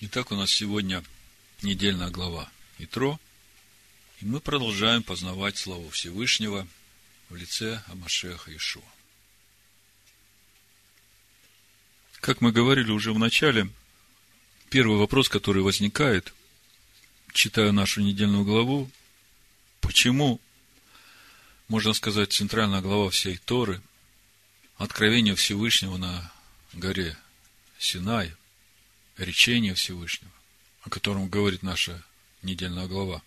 Итак, у нас сегодня недельная глава Итро, и мы продолжаем познавать славу Всевышнего в лице Амашеха Ишуа. Как мы говорили уже в начале, первый вопрос, который возникает, читая нашу недельную главу, почему, можно сказать, центральная глава всей Торы, откровение Всевышнего на горе Синай, речение Всевышнего, о котором говорит наша недельная глава.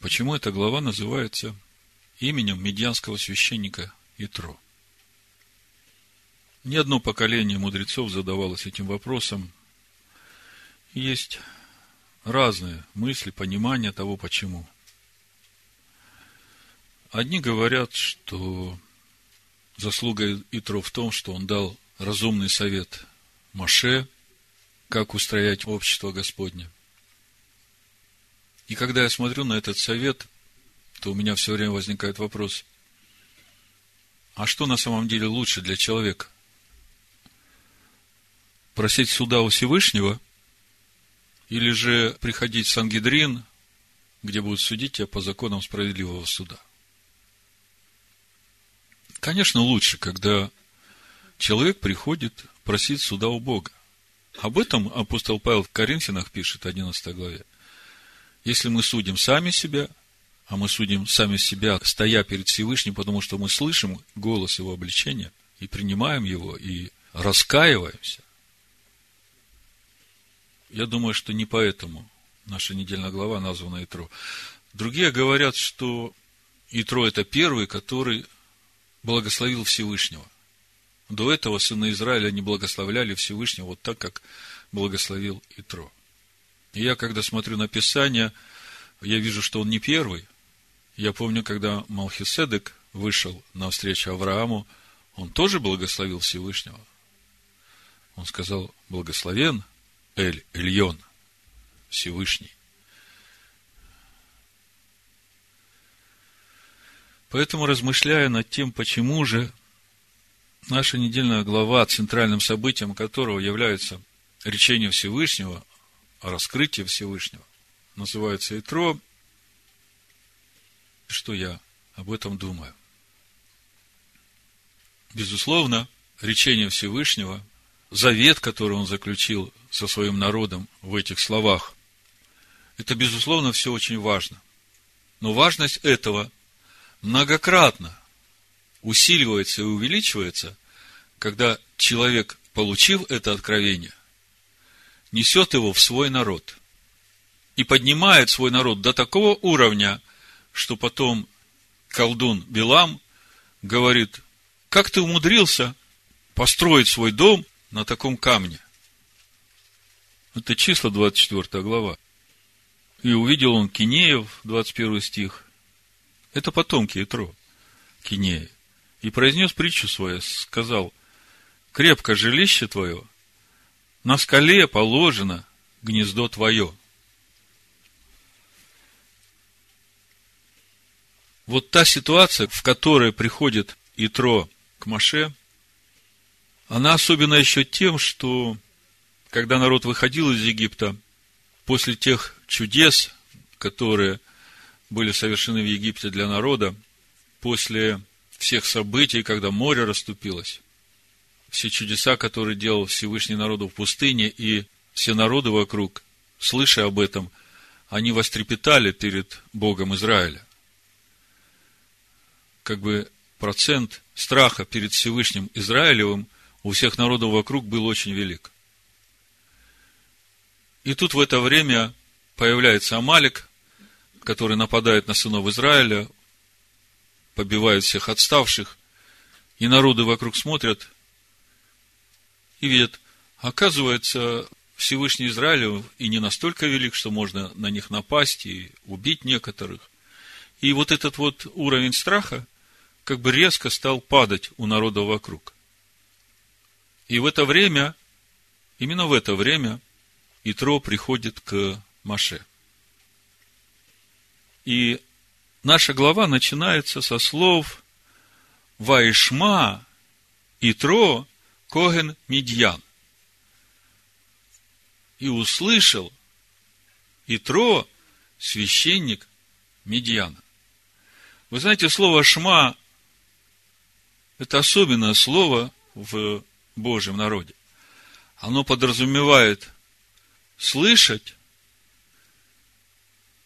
Почему эта глава называется именем медианского священника Итро? Ни одно поколение мудрецов задавалось этим вопросом. Есть разные мысли, понимания того, почему. Одни говорят, что заслуга Итро в том, что он дал разумный совет Маше, как устроять общество Господне. И когда я смотрю на этот совет, то у меня все время возникает вопрос, а что на самом деле лучше для человека? Просить суда у Всевышнего или же приходить в Сангидрин, где будут судить тебя по законам справедливого суда? Конечно, лучше, когда человек приходит просить суда у Бога. Об этом апостол Павел в Коринфянах пишет, 11 главе. Если мы судим сами себя, а мы судим сами себя, стоя перед Всевышним, потому что мы слышим голос Его обличения, и принимаем его, и раскаиваемся, я думаю, что не поэтому наша недельная глава названа Итро. Другие говорят, что Итро – это первый, который благословил Всевышнего – до этого сыны Израиля не благословляли Всевышнего вот так, как благословил Итро. И я, когда смотрю на Писание, я вижу, что он не первый. Я помню, когда Малхиседек вышел на встречу Аврааму, он тоже благословил Всевышнего. Он сказал, благословен Эль, Эльон, Всевышний. Поэтому, размышляя над тем, почему же Наша недельная глава, центральным событием которого является речение Всевышнего, раскрытие Всевышнего, называется Итро. Что я об этом думаю? Безусловно, речение Всевышнего, завет, который он заключил со своим народом в этих словах, это, безусловно, все очень важно. Но важность этого многократно усиливается и увеличивается, когда человек, получил это откровение, несет его в свой народ и поднимает свой народ до такого уровня, что потом колдун Билам говорит, как ты умудрился построить свой дом на таком камне? Это числа 24 глава. И увидел он Кинеев, 21 стих. Это потомки Итро, Кинея и произнес притчу свою, сказал, крепко жилище твое, на скале положено гнездо твое. Вот та ситуация, в которой приходит Итро к Маше, она особенно еще тем, что когда народ выходил из Египта, после тех чудес, которые были совершены в Египте для народа, после всех событий, когда море расступилось, все чудеса, которые делал Всевышний народу в пустыне, и все народы вокруг, слыша об этом, они вострепетали перед Богом Израиля. Как бы процент страха перед Всевышним Израилевым у всех народов вокруг был очень велик. И тут в это время появляется Амалик, который нападает на сынов Израиля, побивают всех отставших, и народы вокруг смотрят и видят, оказывается, Всевышний Израиль и не настолько велик, что можно на них напасть и убить некоторых. И вот этот вот уровень страха как бы резко стал падать у народа вокруг. И в это время, именно в это время, Итро приходит к Маше. И наша глава начинается со слов Ваишма Итро Коген Мидьян. и услышал Итро, священник Медьяна. Вы знаете, слово «шма» – это особенное слово в Божьем народе. Оно подразумевает слышать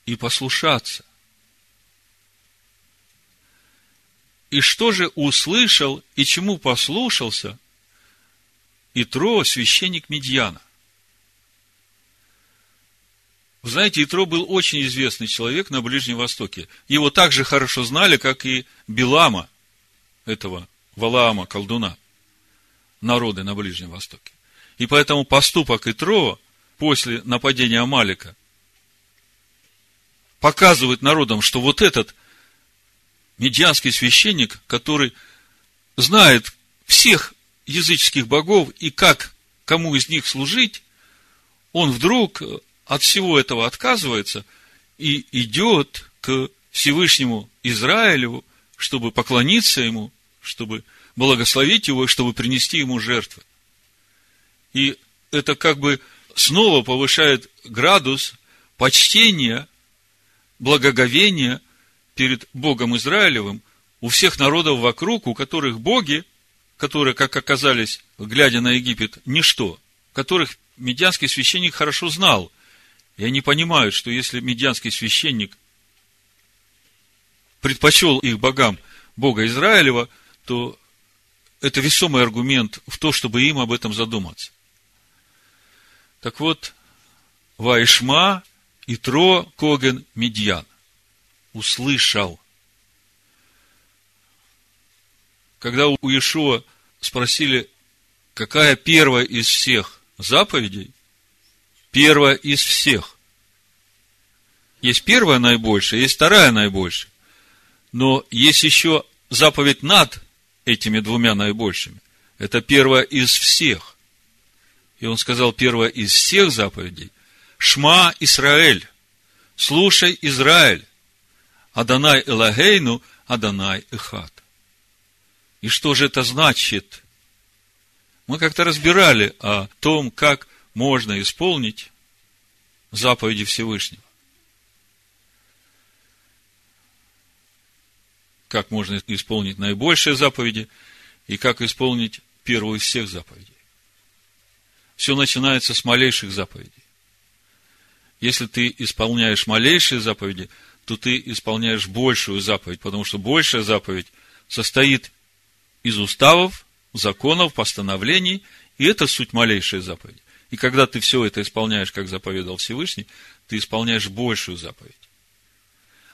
и послушаться. И что же услышал и чему послушался Итро, священник Медьяна? Вы знаете, Итро был очень известный человек на Ближнем Востоке. Его так же хорошо знали, как и Билама, этого Валаама, колдуна, народы на Ближнем Востоке. И поэтому поступок Итро после нападения Амалика показывает народам, что вот этот медианский священник, который знает всех языческих богов и как кому из них служить, он вдруг от всего этого отказывается и идет к Всевышнему Израилю, чтобы поклониться ему, чтобы благословить его, чтобы принести ему жертвы. И это как бы снова повышает градус почтения, благоговения перед Богом Израилевым у всех народов вокруг, у которых боги, которые, как оказались, глядя на Египет, ничто, которых медианский священник хорошо знал – и они понимают, что если медианский священник предпочел их богам Бога Израилева, то это весомый аргумент в то, чтобы им об этом задуматься. Так вот, Вайшма и Тро Коген Медьян услышал. Когда у Иешуа спросили, какая первая из всех заповедей, первая из всех. Есть первая наибольшая, есть вторая наибольшая. Но есть еще заповедь над этими двумя наибольшими. Это первая из всех. И он сказал, первая из всех заповедей. Шма Исраэль. Слушай, Израиль. Аданай Элагейну, Аданай Эхат. И что же это значит? Мы как-то разбирали о том, как можно исполнить заповеди Всевышнего. Как можно исполнить наибольшие заповеди и как исполнить первую из всех заповедей. Все начинается с малейших заповедей. Если ты исполняешь малейшие заповеди, то ты исполняешь большую заповедь, потому что большая заповедь состоит из уставов, законов, постановлений, и это суть малейшей заповеди. И когда ты все это исполняешь, как заповедал Всевышний, ты исполняешь большую заповедь.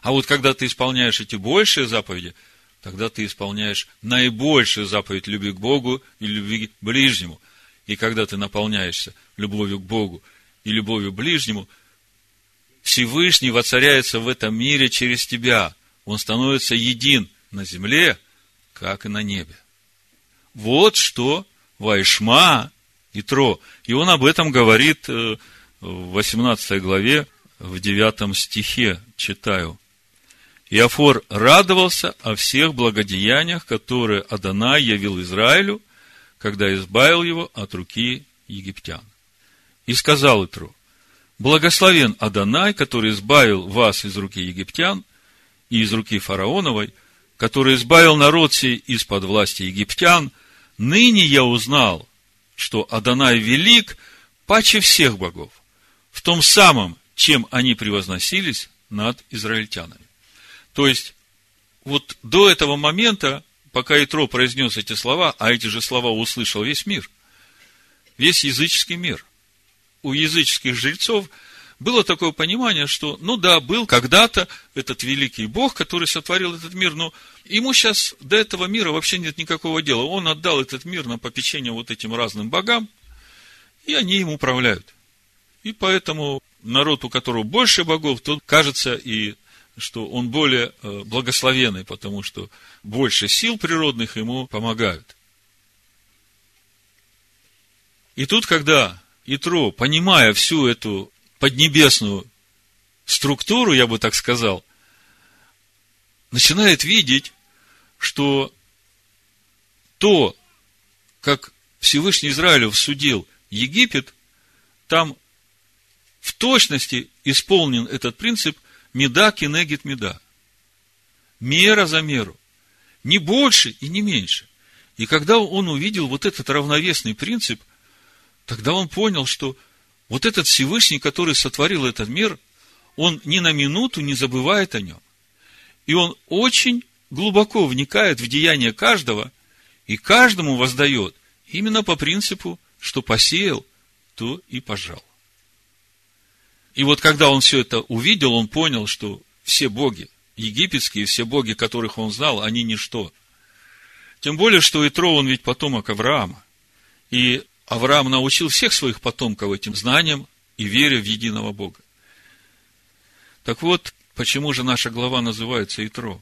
А вот когда ты исполняешь эти большие заповеди, тогда ты исполняешь наибольшую заповедь любви к Богу и любви к ближнему. И когда ты наполняешься любовью к Богу и любовью к ближнему, Всевышний воцаряется в этом мире через тебя. Он становится един на земле, как и на небе. Вот что Вайшма Итро. И он об этом говорит э, в 18 главе, в 9 стихе, читаю. Иофор радовался о всех благодеяниях, которые Адонай явил Израилю, когда избавил его от руки египтян. И сказал Итру, благословен Адонай, который избавил вас из руки египтян и из руки фараоновой, который избавил народ сей из-под власти египтян, ныне я узнал, что Адонай велик паче всех богов, в том самом, чем они превозносились над израильтянами. То есть, вот до этого момента, пока Итро произнес эти слова, а эти же слова услышал весь мир, весь языческий мир, у языческих жрецов было такое понимание, что, ну да, был когда-то этот великий Бог, который сотворил этот мир, но ему сейчас до этого мира вообще нет никакого дела. Он отдал этот мир на попечение вот этим разным богам, и они им управляют. И поэтому народ, у которого больше богов, то кажется и что он более э, благословенный, потому что больше сил природных ему помогают. И тут, когда Итро, понимая всю эту поднебесную структуру, я бы так сказал, начинает видеть, что то, как Всевышний Израилю судил Египет, там в точности исполнен этот принцип меда кинегит меда. Мера за меру. Не больше и не меньше. И когда он увидел вот этот равновесный принцип, тогда он понял, что вот этот Всевышний, который сотворил этот мир, он ни на минуту не забывает о нем. И он очень глубоко вникает в деяние каждого и каждому воздает именно по принципу, что посеял, то и пожал. И вот когда он все это увидел, он понял, что все боги, египетские, все боги, которых он знал, они ничто. Тем более, что Итро, он ведь потомок Авраама. И Авраам научил всех своих потомков этим знаниям и вере в единого Бога. Так вот, почему же наша глава называется Итро?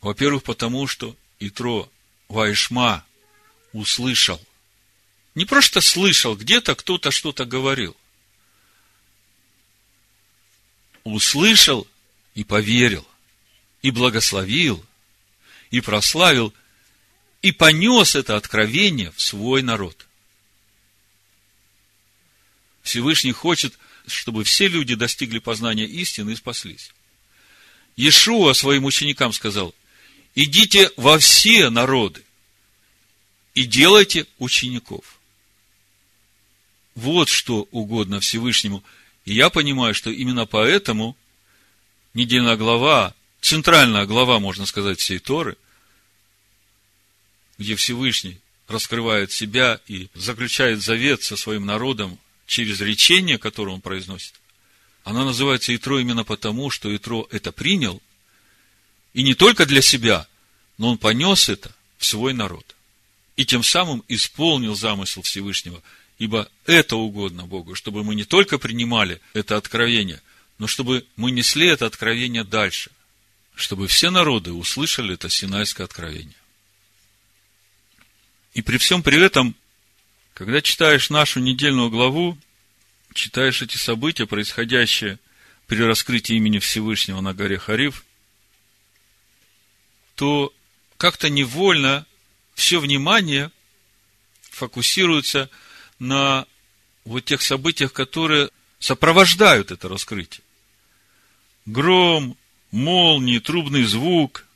Во-первых, потому что Итро Вайшма услышал. Не просто слышал, где-то кто-то что-то говорил. Услышал и поверил, и благословил, и прославил, и понес это откровение в свой народ. Всевышний хочет, чтобы все люди достигли познания истины и спаслись. Иешуа своим ученикам сказал, идите во все народы и делайте учеников. Вот что угодно Всевышнему. И я понимаю, что именно поэтому недельная глава, центральная глава, можно сказать, всей Торы, где Всевышний раскрывает себя и заключает завет со своим народом через речение, которое он произносит, она называется Итро именно потому, что Итро это принял, и не только для себя, но он понес это в свой народ. И тем самым исполнил замысел Всевышнего, ибо это угодно Богу, чтобы мы не только принимали это откровение, но чтобы мы несли это откровение дальше, чтобы все народы услышали это Синайское откровение. И при всем при этом, когда читаешь нашу недельную главу, читаешь эти события, происходящие при раскрытии имени Всевышнего на горе Хариф, то как-то невольно все внимание фокусируется на вот тех событиях, которые сопровождают это раскрытие гром, молнии, трубный звук.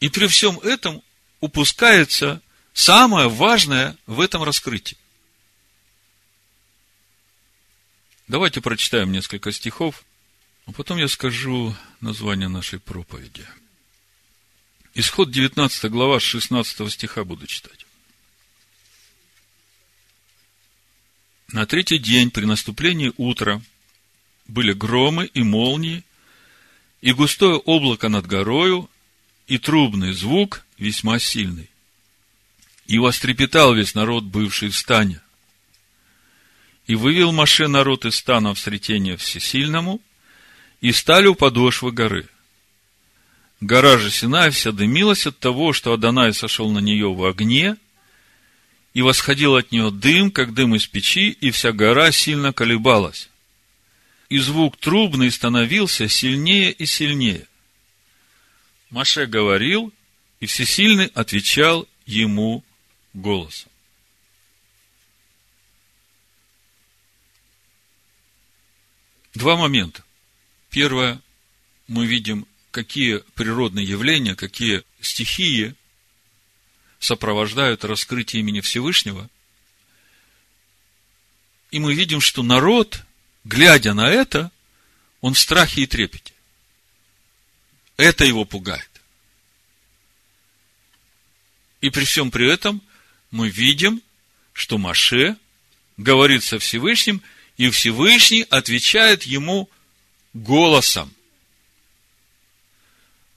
И при всем этом упускается самое важное в этом раскрытии. Давайте прочитаем несколько стихов, а потом я скажу название нашей проповеди. Исход 19 глава, с 16 стиха буду читать. На третий день при наступлении утра – были громы и молнии, и густое облако над горою, и трубный звук весьма сильный. И вострепетал весь народ, бывший в стане. И вывел Маше народ из стана в сретение всесильному, и стали у подошвы горы. Гора же Синай вся дымилась от того, что Адонай сошел на нее в огне, и восходил от нее дым, как дым из печи, и вся гора сильно колебалась и звук трубный становился сильнее и сильнее. Маше говорил, и Всесильный отвечал ему голосом. Два момента. Первое, мы видим, какие природные явления, какие стихии сопровождают раскрытие имени Всевышнего. И мы видим, что народ глядя на это, он в страхе и трепете. Это его пугает. И при всем при этом мы видим, что Маше говорит со Всевышним, и Всевышний отвечает ему голосом.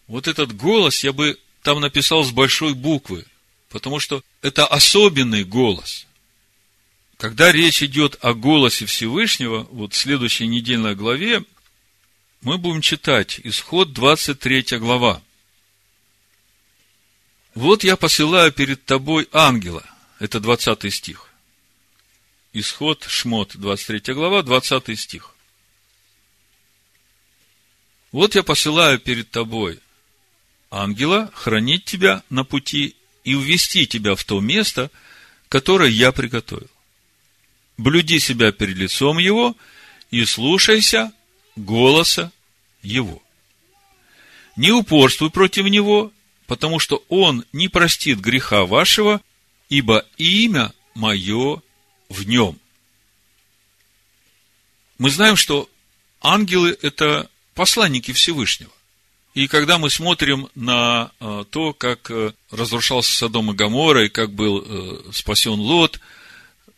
Вот этот голос я бы там написал с большой буквы, потому что это особенный голос – когда речь идет о голосе Всевышнего, вот в следующей недельной главе, мы будем читать исход 23 глава. Вот я посылаю перед тобой ангела. Это 20 стих. Исход Шмот, 23 глава, 20 стих. Вот я посылаю перед тобой ангела хранить тебя на пути и увести тебя в то место, которое я приготовил. блюди себя перед лицом его и слушайся голоса его. Не упорствуй против него, потому что он не простит греха вашего, ибо имя мое в нем. Мы знаем, что ангелы – это посланники Всевышнего. И когда мы смотрим на э, то, как э, разрушался Содом и Гамора, и как был э, спасен Лот,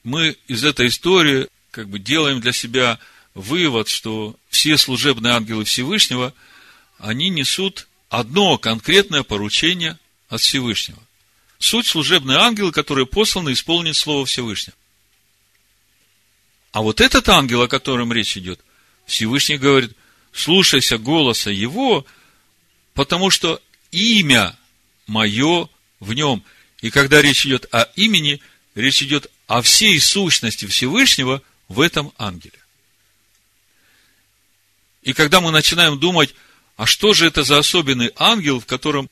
мы из этой истории как бы делаем для себя вывод, что все служебные ангелы Всевышнего, они несут одно конкретное поручение от Всевышнего. Суть служебные ангелы, которые посланы исполнить Слово Всевышнего. А вот этот ангел, о котором речь идет, Всевышний говорит, слушайся голоса его, потому что имя мое в нем. И когда речь идет о имени, речь идет о всей сущности Всевышнего в этом ангеле. И когда мы начинаем думать, а что же это за особенный ангел, в котором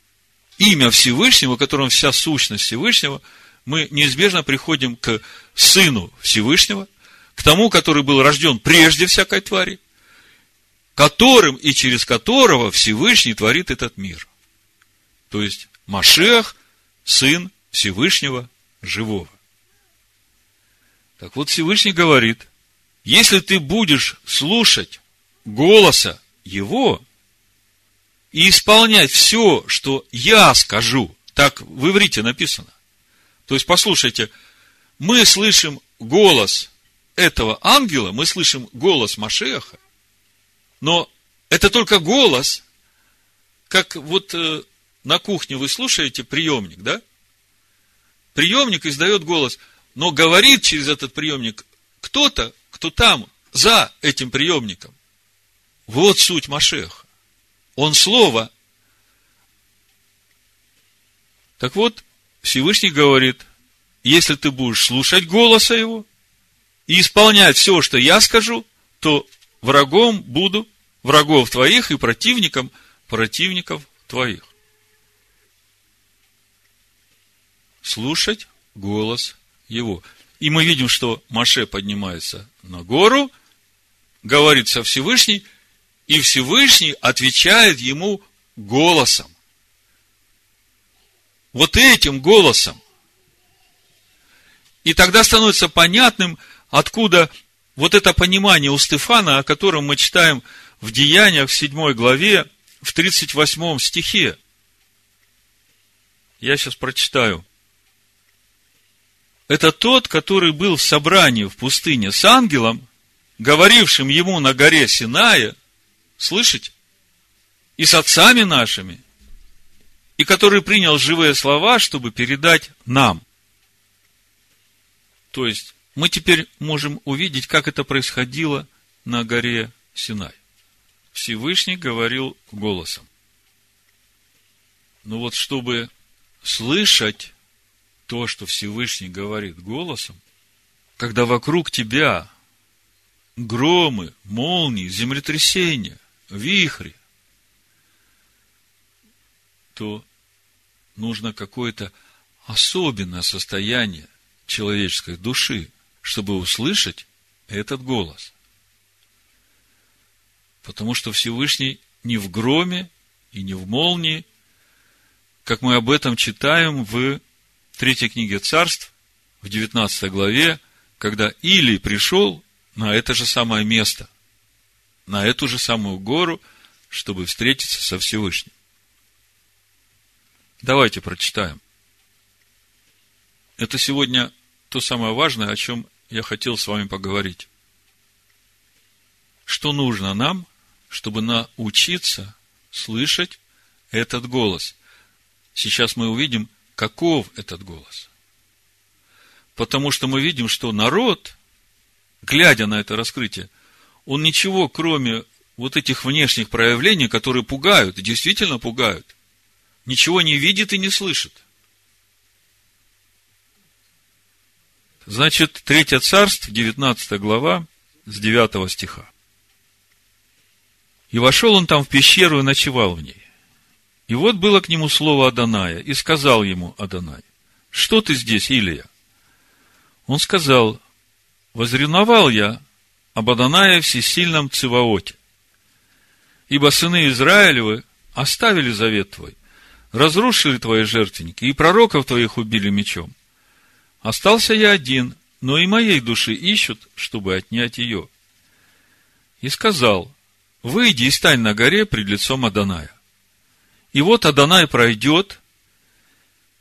имя Всевышнего, в котором вся сущность Всевышнего, мы неизбежно приходим к Сыну Всевышнего, к тому, который был рожден прежде всякой твари, которым и через которого Всевышний творит этот мир. То есть, Машех, Сын Всевышнего Живого. Так вот, Всевышний говорит, если ты будешь слушать голоса Его и исполнять все, что я скажу, так в иврите написано. То есть, послушайте, мы слышим голос этого ангела, мы слышим голос Машеха, но это только голос, как вот э, на кухне вы слушаете приемник, да? Приемник издает голос, но говорит через этот приемник кто-то, кто там, за этим приемником. Вот суть Машеха. Он слово. Так вот, Всевышний говорит, если ты будешь слушать голоса его и исполнять все, что я скажу, то врагом буду врагов твоих и противником противников твоих. Слушать голос его. И мы видим, что Маше поднимается на гору, говорит со Всевышней, и Всевышний отвечает ему голосом. Вот этим голосом. И тогда становится понятным, откуда вот это понимание у Стефана, о котором мы читаем в Деяниях, в 7 главе, в 38 стихе. Я сейчас прочитаю. Это тот, который был в собрании в пустыне с ангелом, говорившим ему на горе Синая, Слышите? И с отцами нашими, и который принял живые слова, чтобы передать нам. То есть, мы теперь можем увидеть, как это происходило на горе Синай. Всевышний говорил голосом. Ну вот, чтобы слышать то, что Всевышний говорит голосом, когда вокруг тебя громы, молнии, землетрясения, вихре, то нужно какое-то особенное состояние человеческой души, чтобы услышать этот голос. Потому что Всевышний не в громе и не в молнии, как мы об этом читаем в третьей книге царств, в 19 главе, когда Илий пришел на это же самое место – на эту же самую гору, чтобы встретиться со Всевышним. Давайте прочитаем. Это сегодня то самое важное, о чем я хотел с вами поговорить. Что нужно нам, чтобы научиться слышать этот голос? Сейчас мы увидим, каков этот голос. Потому что мы видим, что народ, глядя на это раскрытие, он ничего, кроме вот этих внешних проявлений, которые пугают, действительно пугают, ничего не видит и не слышит. Значит, Третье царство, 19 глава, с 9 стиха. И вошел он там в пещеру и ночевал в ней. И вот было к нему слово Аданая, и сказал ему Адонай, что ты здесь, Илия? Он сказал, возревновал я об Адонае всесильном Циваоте. Ибо сыны Израилевы оставили завет твой, разрушили твои жертвенники, и пророков твоих убили мечом. Остался я один, но и моей души ищут, чтобы отнять ее. И сказал, выйди и стань на горе пред лицом Аданая. И вот Адонай пройдет,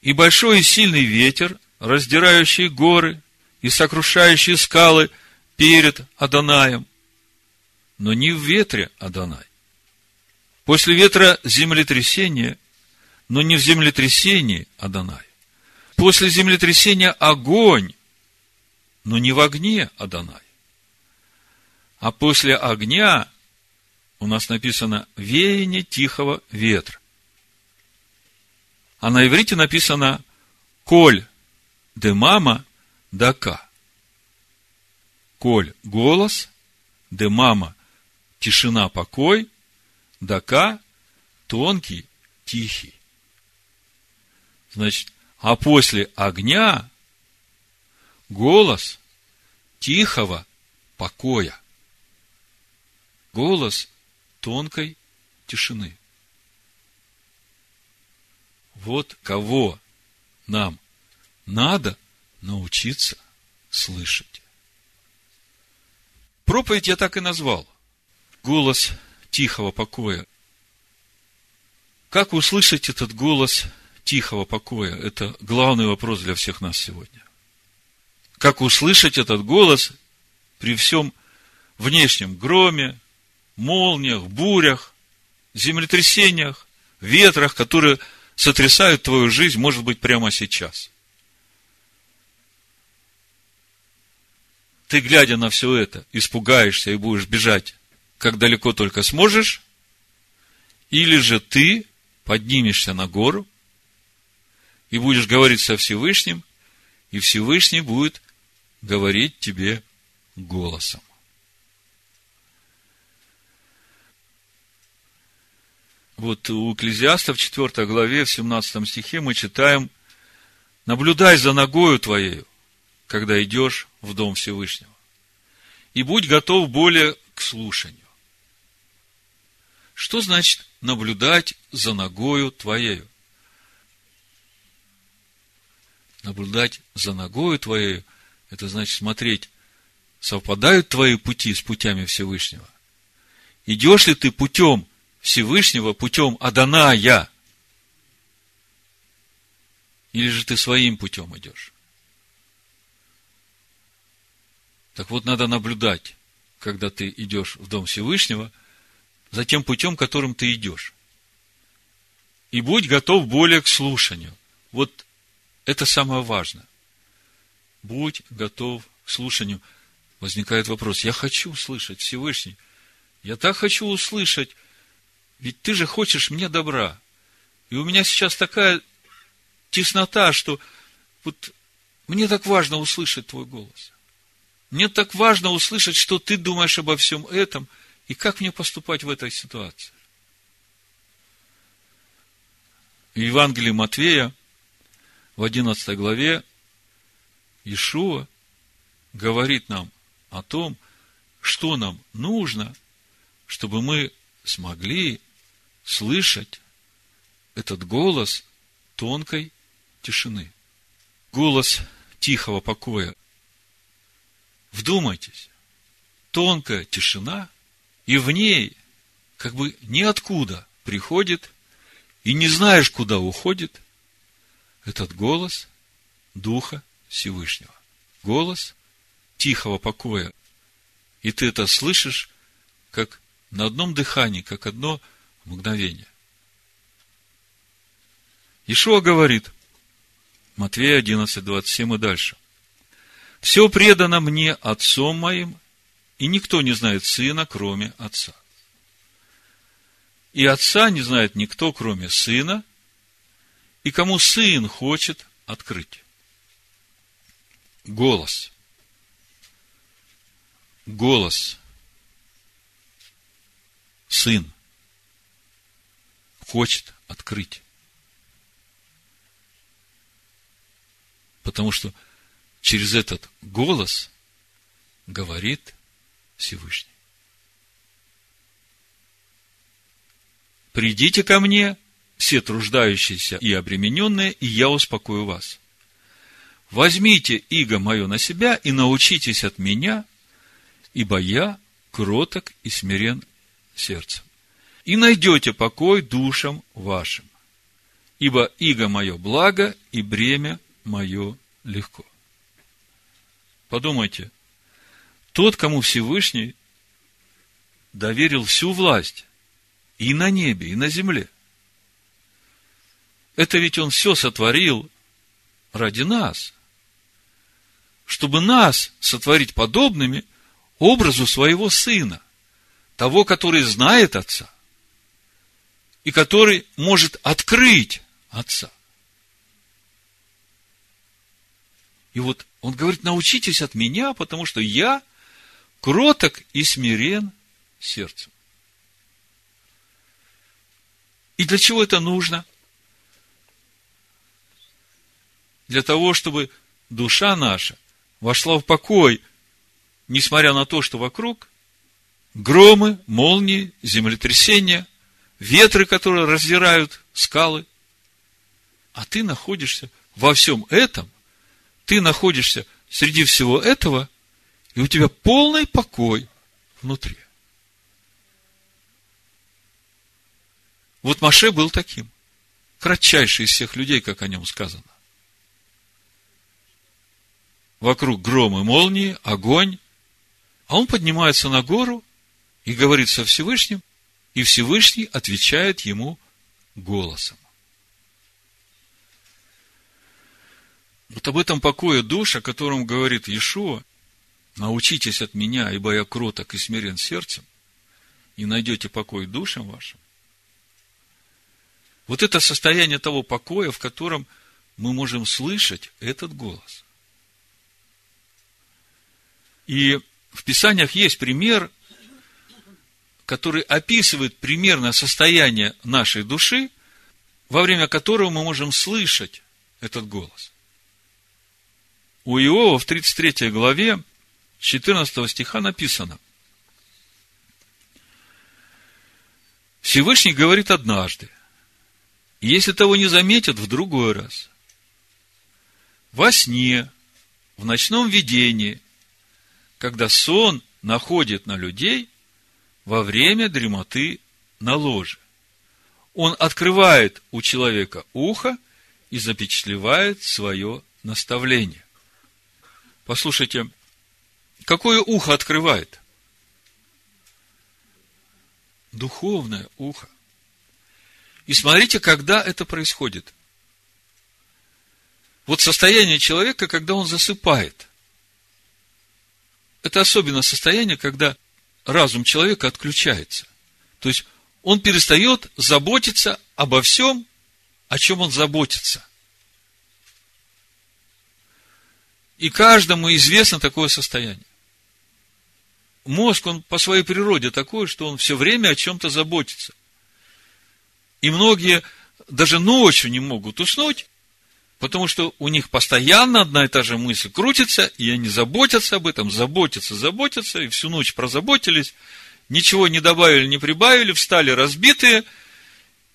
и большой и сильный ветер, раздирающий горы и сокрушающий скалы перед Адонаем, но не в ветре Адонай. После ветра землетрясение, но не в землетрясении Адонай. После землетрясения огонь, но не в огне Адонай. А после огня у нас написано веяние тихого ветра. А на иврите написано «Коль де мама дака». Коль – голос, де мама – тишина, покой, дака – тонкий, тихий. Значит, а после огня голос тихого покоя. Голос тонкой тишины. Вот кого нам надо научиться слышать. Проповедь я так и назвал. Голос тихого покоя. Как услышать этот голос тихого покоя? Это главный вопрос для всех нас сегодня. Как услышать этот голос при всем внешнем громе, молниях, бурях, землетрясениях, ветрах, которые сотрясают твою жизнь, может быть, прямо сейчас. Ты, глядя на все это, испугаешься и будешь бежать, как далеко только сможешь, или же ты поднимешься на гору и будешь говорить со Всевышним, и Всевышний будет говорить тебе голосом. Вот у Экклезиаста в 4 главе, в 17 стихе мы читаем, «Наблюдай за ногою твоею, когда идешь в Дом Всевышнего, и будь готов более к слушанию». Что значит наблюдать за ногою твоею? Наблюдать за ногою твоею, это значит смотреть, совпадают твои пути с путями Всевышнего. Идешь ли ты путем Всевышнего путем Аданая? Или же ты своим путем идешь? Так вот, надо наблюдать, когда ты идешь в Дом Всевышнего, за тем путем, которым ты идешь. И будь готов более к слушанию. Вот это самое важное. Будь готов к слушанию. Возникает вопрос, я хочу услышать Всевышний. Я так хочу услышать ведь ты же хочешь мне добра. И у меня сейчас такая теснота, что вот мне так важно услышать твой голос. Мне так важно услышать, что ты думаешь обо всем этом, и как мне поступать в этой ситуации. В Евангелии Матвея, в 11 главе, Ишуа говорит нам о том, что нам нужно, чтобы мы смогли слышать этот голос тонкой тишины. Голос тихого покоя. Вдумайтесь, тонкая тишина, и в ней как бы ниоткуда приходит, и не знаешь, куда уходит, этот голос Духа Всевышнего. Голос тихого покоя. И ты это слышишь, как на одном дыхании, как одно мгновение. Ишуа говорит, Матвея 11, 27 и дальше. Все предано мне отцом моим, и никто не знает сына, кроме отца. И отца не знает никто, кроме сына, и кому сын хочет открыть. Голос. Голос. Сын хочет открыть. Потому что через этот голос говорит Всевышний. Придите ко мне, все труждающиеся и обремененные, и я успокою вас. Возьмите иго мое на себя и научитесь от меня, ибо я кроток и смирен сердцем. И найдете покой душам вашим, ибо иго мое благо и бремя мое легко. Подумайте, тот, кому Всевышний доверил всю власть и на небе, и на земле. Это ведь Он все сотворил ради нас, чтобы нас сотворить подобными образу своего Сына, того, который знает Отца, и который может открыть Отца. И вот он говорит, научитесь от меня, потому что я кроток и смирен сердцем. И для чего это нужно? Для того, чтобы душа наша вошла в покой, несмотря на то, что вокруг громы, молнии, землетрясения, ветры, которые раздирают скалы. А ты находишься во всем этом, ты находишься среди всего этого, и у тебя полный покой внутри. Вот Маше был таким. Кратчайший из всех людей, как о нем сказано. Вокруг громы, молнии, огонь. А он поднимается на гору и говорит со Всевышним, и Всевышний отвечает ему голосом. Вот об этом покое душ, о котором говорит Иешуа, научитесь от меня, ибо я кроток и смирен сердцем, и найдете покой душам вашим. Вот это состояние того покоя, в котором мы можем слышать этот голос. И в Писаниях есть пример, который описывает примерно состояние нашей души, во время которого мы можем слышать этот голос. У Иова в 33 главе 14 стиха написано. Всевышний говорит однажды – если того не заметят, в другой раз. Во сне, в ночном видении, когда сон находит на людей во время дремоты на ложе. Он открывает у человека ухо и запечатлевает свое наставление. Послушайте, какое ухо открывает? Духовное ухо. И смотрите, когда это происходит. Вот состояние человека, когда он засыпает. Это особенно состояние, когда разум человека отключается. То есть он перестает заботиться обо всем, о чем он заботится. И каждому известно такое состояние. Мозг, он по своей природе такой, что он все время о чем-то заботится. И многие даже ночью не могут уснуть, потому что у них постоянно одна и та же мысль крутится, и они заботятся об этом, заботятся, заботятся, и всю ночь прозаботились, ничего не добавили, не прибавили, встали разбитые,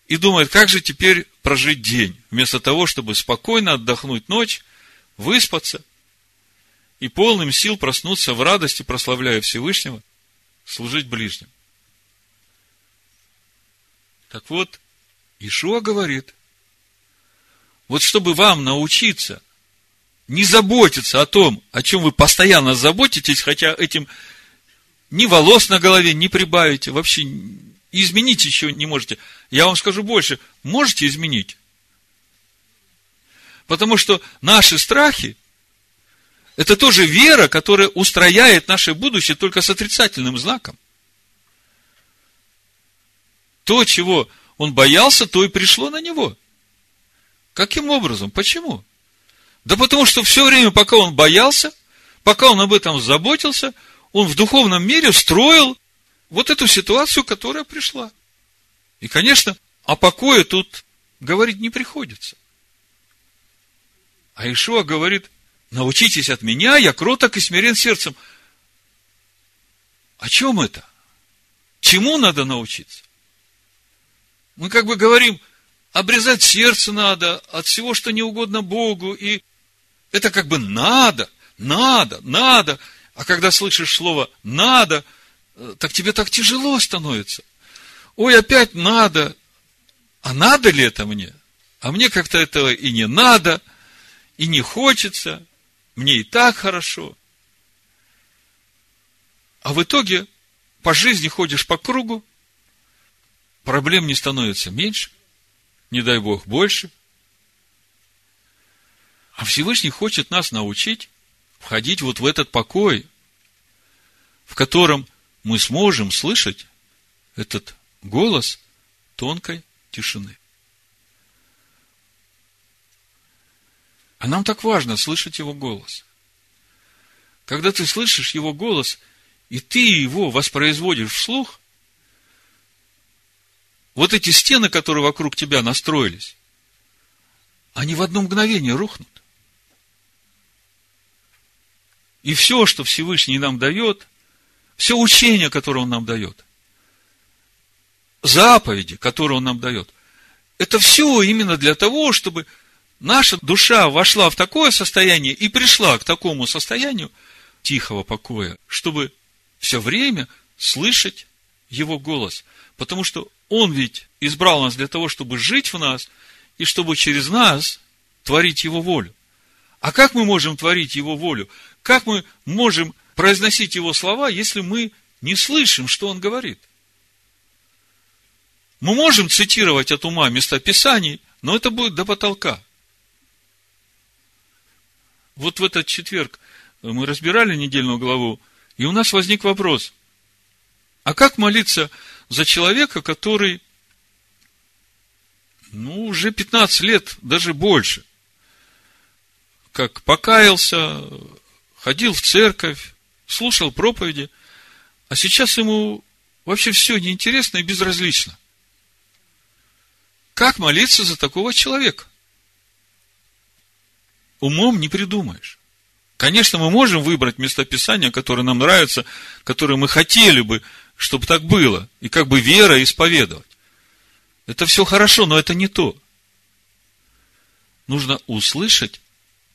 и думают, как же теперь прожить день, вместо того, чтобы спокойно отдохнуть ночь, выспаться и полным сил проснуться в радости, прославляя Всевышнего, служить ближним. Так вот, Ишуа говорит, вот чтобы вам научиться не заботиться о том, о чем вы постоянно заботитесь, хотя этим ни волос на голове не прибавите, вообще изменить еще не можете. Я вам скажу больше, можете изменить. Потому что наши страхи – это тоже вера, которая устрояет наше будущее только с отрицательным знаком. То, чего он боялся, то и пришло на него. Каким образом? Почему? Да потому что все время, пока он боялся, пока он об этом заботился, он в духовном мире строил вот эту ситуацию, которая пришла. И, конечно, о покое тут говорить не приходится. А Ишуа говорит, научитесь от меня, я кроток и смирен сердцем. О чем это? Чему надо научиться? Мы как бы говорим, обрезать сердце надо от всего, что не угодно Богу, и это как бы надо, надо, надо. А когда слышишь слово «надо», э, так тебе так тяжело становится. Ой, опять надо. А надо ли это мне? А мне как-то этого и не надо, и не хочется. Мне и так хорошо. А в итоге по жизни ходишь по кругу, проблем не становится меньше, не дай Бог больше. А Всевышний хочет нас научить входить вот в этот покой, в котором мы сможем слышать этот голос тонкой тишины. А нам так важно слышать его голос. Когда ты слышишь его голос – и ты его воспроизводишь вслух, вот эти стены, которые вокруг тебя настроились, они в одно мгновение рухнут. И все, что Всевышний нам дает, все учение, которое Он нам дает, заповеди, которые Он нам дает, это все именно для того, чтобы наша душа вошла в такое состояние и пришла к такому состоянию тихого покоя, чтобы все время слышать Его голос. Потому что Он ведь избрал нас для того, чтобы жить в нас, и чтобы через нас творить Его волю. А как мы можем творить Его волю? Как мы можем произносить Его слова, если мы не слышим, что Он говорит? Мы можем цитировать от ума места Писаний, но это будет до потолка. Вот в этот четверг мы разбирали недельную главу и у нас возник вопрос, а как молиться за человека, который, ну, уже 15 лет, даже больше, как покаялся, ходил в церковь, слушал проповеди, а сейчас ему вообще все неинтересно и безразлично. Как молиться за такого человека? Умом не придумаешь. Конечно, мы можем выбрать местописание, которое нам нравится, которое мы хотели бы, чтобы так было, и как бы вера исповедовать. Это все хорошо, но это не то. Нужно услышать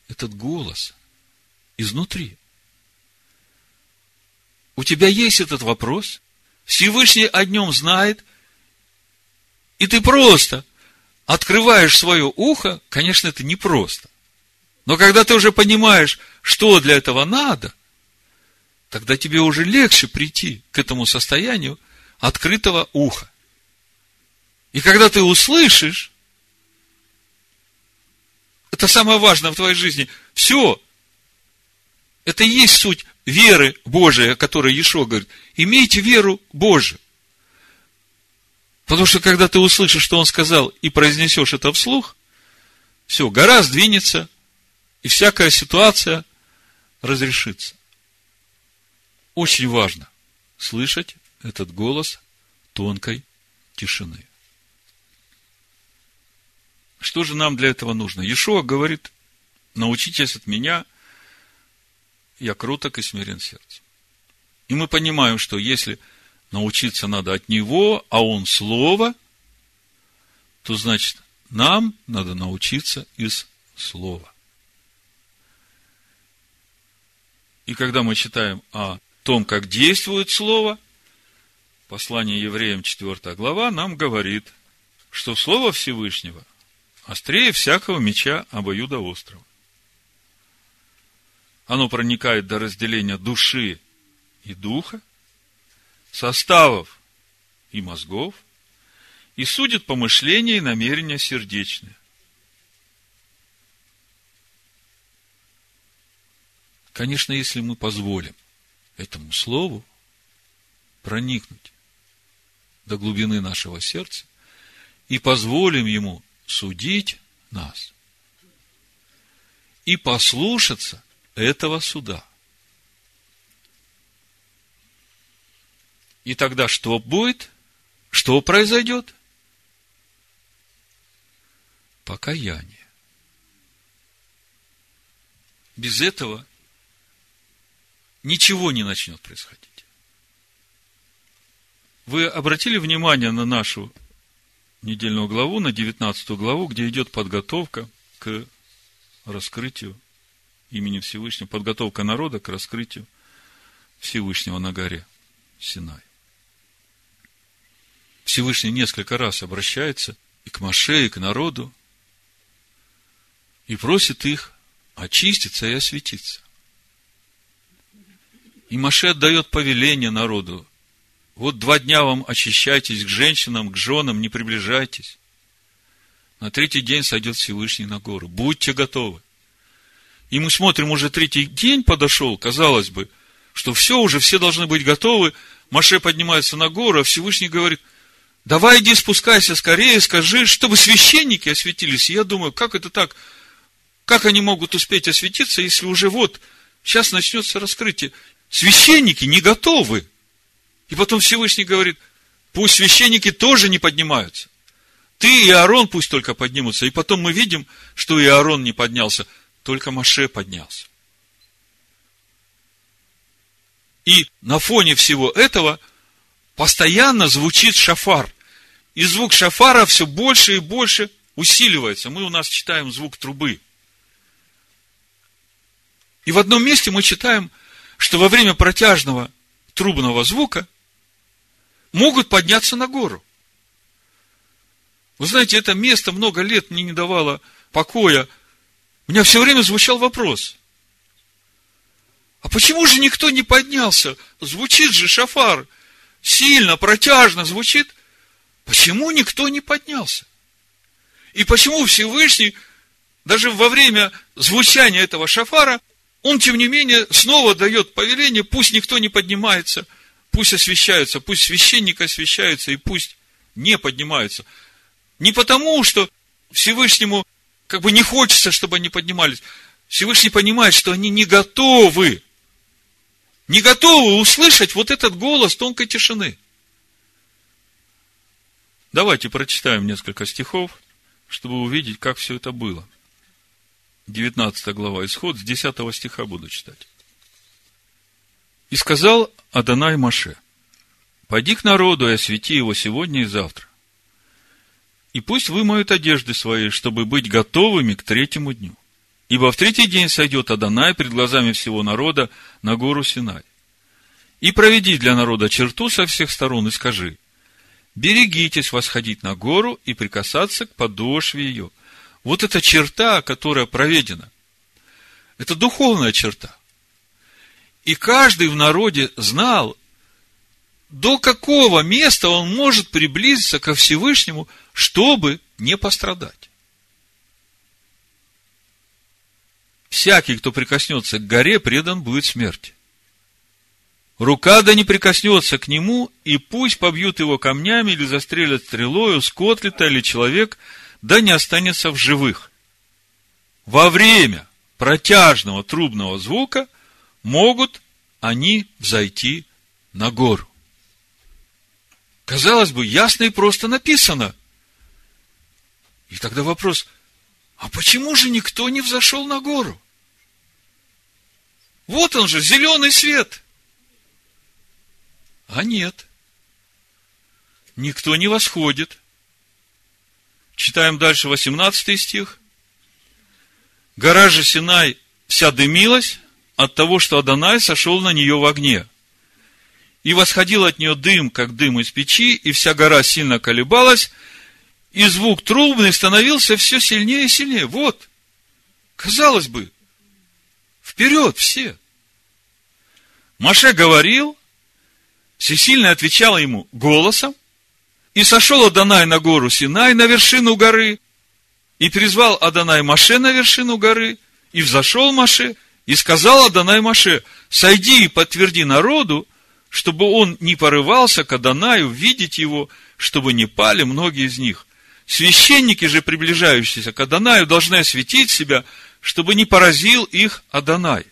этот голос изнутри. У тебя есть этот вопрос, Всевышний о нем знает, и ты просто открываешь свое ухо, конечно, это непросто. Но когда ты уже понимаешь, что для этого надо, тогда тебе уже легче прийти к этому состоянию открытого уха. И когда ты услышишь, это самое важное в твоей жизни, все, это и есть суть веры Божией, о которой Ешо говорит. Имейте веру Божию. Потому что когда ты услышишь, что он сказал, и произнесешь это вслух, все, гора сдвинется, и всякая ситуация разрешится. Очень важно слышать этот голос тонкой тишины. Что же нам для этого нужно? Ешуа говорит, научитесь от меня, я круток и смирен сердцем. И мы понимаем, что если научиться надо от него, а он слово, то значит, нам надо научиться из слова. И когда мы читаем о том, как действует Слово, послание евреям 4 глава нам говорит, что Слово Всевышнего острее всякого меча обоюдоострого. Оно проникает до разделения души и духа, составов и мозгов, и судит помышления и намерения сердечные. Конечно, если мы позволим этому слову проникнуть до глубины нашего сердца и позволим ему судить нас и послушаться этого суда. И тогда что будет? Что произойдет? Покаяние. Без этого ничего не начнет происходить. Вы обратили внимание на нашу недельную главу, на 19 главу, где идет подготовка к раскрытию имени Всевышнего, подготовка народа к раскрытию Всевышнего на горе Синай. Всевышний несколько раз обращается и к Маше, и к народу, и просит их очиститься и осветиться. И Маше отдает повеление народу. Вот два дня вам очищайтесь к женщинам, к женам, не приближайтесь. На третий день сойдет Всевышний на гору. Будьте готовы. И мы смотрим, уже третий день подошел, казалось бы, что все уже, все должны быть готовы. Маше поднимается на гору, а Всевышний говорит, давай иди спускайся скорее, скажи, чтобы священники осветились. И я думаю, как это так? Как они могут успеть осветиться, если уже вот, сейчас начнется раскрытие. Священники не готовы. И потом Всевышний говорит, пусть священники тоже не поднимаются. Ты и Аарон пусть только поднимутся. И потом мы видим, что и Аарон не поднялся, только Маше поднялся. И на фоне всего этого постоянно звучит шафар. И звук шафара все больше и больше усиливается. Мы у нас читаем звук трубы. И в одном месте мы читаем, что во время протяжного трубного звука могут подняться на гору. Вы знаете, это место много лет мне не давало покоя. У меня все время звучал вопрос. А почему же никто не поднялся? Звучит же шафар. Сильно, протяжно звучит. Почему никто не поднялся? И почему Всевышний, даже во время звучания этого шафара, он, тем не менее, снова дает повеление, пусть никто не поднимается, пусть освещаются, пусть священник освещается, и пусть не поднимаются. Не потому, что Всевышнему как бы не хочется, чтобы они поднимались. Всевышний понимает, что они не готовы не готовы услышать вот этот голос тонкой тишины. Давайте прочитаем несколько стихов, чтобы увидеть, как все это было. 19 глава Исход, с 10 стиха буду читать. «И сказал Адонай Маше, пойди к народу и освети его сегодня и завтра. И пусть вымоют одежды свои, чтобы быть готовыми к третьему дню. Ибо в третий день сойдет Адонай пред глазами всего народа на гору Синай. И проведи для народа черту со всех сторон и скажи, берегитесь восходить на гору и прикасаться к подошве ее. Вот эта черта, которая проведена, это духовная черта. И каждый в народе знал, до какого места он может приблизиться ко Всевышнему, чтобы не пострадать. Всякий, кто прикоснется к горе, предан будет смерти. Рука да не прикоснется к нему, и пусть побьют его камнями или застрелят стрелою, скот ли или человек, да не останется в живых. Во время протяжного трубного звука могут они взойти на гору. Казалось бы, ясно и просто написано. И тогда вопрос – а почему же никто не взошел на гору? Вот он же, зеленый свет. А нет. Никто не восходит. Читаем дальше 18 стих. Гора же Синай вся дымилась от того, что Адонай сошел на нее в огне. И восходил от нее дым, как дым из печи, и вся гора сильно колебалась, и звук трубный становился все сильнее и сильнее. Вот, казалось бы, вперед все. Маше говорил, всесильный отвечал ему голосом, и сошел Адонай на гору Синай, на вершину горы, и призвал Адонай Маше на вершину горы, и взошел Маше, и сказал Адонай Маше, сойди и подтверди народу, чтобы он не порывался к Адонаю видеть его, чтобы не пали многие из них. Священники же, приближающиеся к Адонаю, должны осветить себя, чтобы не поразил их Адонай.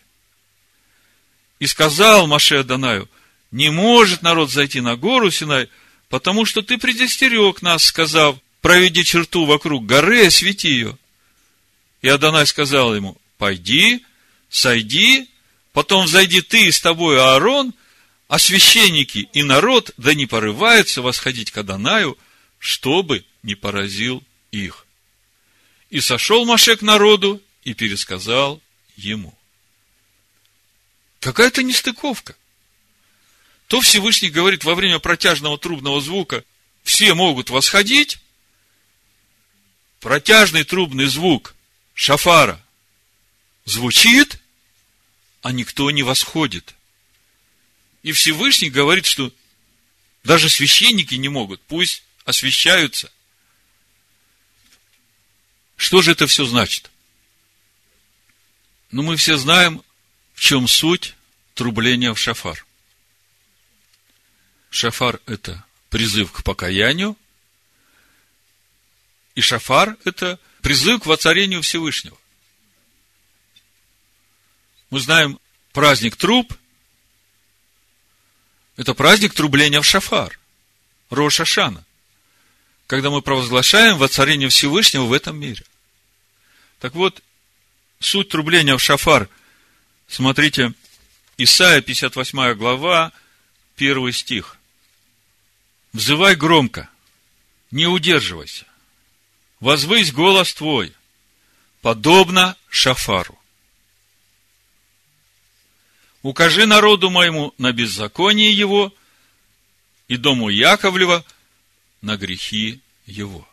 И сказал Маше Адонаю, не может народ зайти на гору Синай, потому что ты предостерег нас, сказав, проведи черту вокруг горы и освети ее. И Адонай сказал ему, пойди, сойди, потом зайди ты и с тобой Аарон, а священники и народ да не порываются восходить к Адонаю, чтобы не поразил их. И сошел Маше к народу и пересказал ему. Какая-то нестыковка. То Всевышний говорит во время протяжного трубного звука, все могут восходить, протяжный трубный звук шафара звучит, а никто не восходит. И Всевышний говорит, что даже священники не могут, пусть освящаются. Что же это все значит? Ну, мы все знаем, в чем суть трубления в шафар. Шафар – это призыв к покаянию, и шафар – это призыв к воцарению Всевышнего. Мы знаем праздник труб – это праздник трубления в шафар, Роша Шана, когда мы провозглашаем воцарение Всевышнего в этом мире. Так вот, суть трубления в шафар, смотрите, Исайя, 58 глава, первый стих. «Взывай громко, не удерживайся, возвысь голос твой, подобно шафару. Укажи народу моему на беззаконие его и дому Яковлева на грехи его.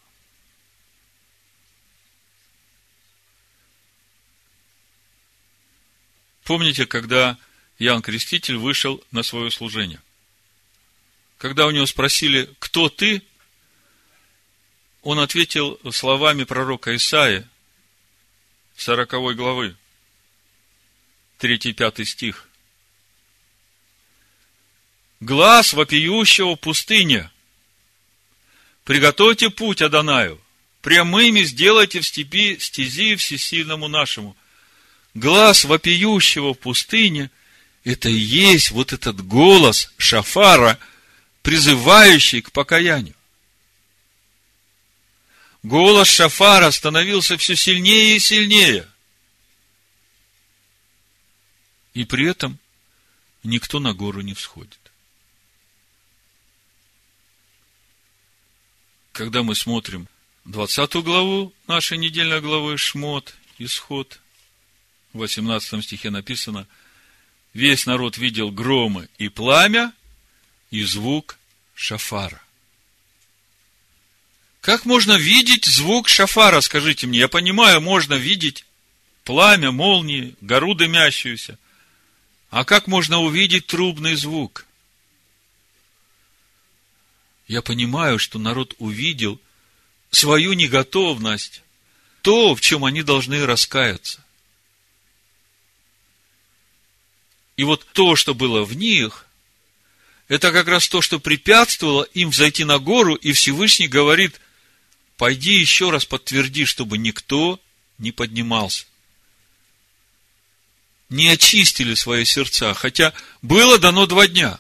Помните, когда Иоанн Креститель вышел на свое служение? Когда у него спросили, кто ты, он ответил словами пророка Исаия, 40 главы, 3-5 стих. Глаз вопиющего пустыня. Приготовьте путь Адонаю. Прямыми сделайте в степи стези всесильному нашему. Глаз вопиющего в пустыне – это и есть вот этот голос шафара, призывающий к покаянию. Голос шафара становился все сильнее и сильнее. И при этом никто на гору не всходит. Когда мы смотрим 20 главу нашей недельной главы Шмот, Исход, в 18 стихе написано, весь народ видел громы и пламя, и звук шафара. Как можно видеть звук шафара, скажите мне? Я понимаю, можно видеть пламя, молнии, гору дымящуюся. А как можно увидеть трубный звук? Я понимаю, что народ увидел свою неготовность, то, в чем они должны раскаяться. И вот то, что было в них, это как раз то, что препятствовало им взойти на гору, и Всевышний говорит, пойди еще раз подтверди, чтобы никто не поднимался. Не очистили свои сердца, хотя было дано два дня.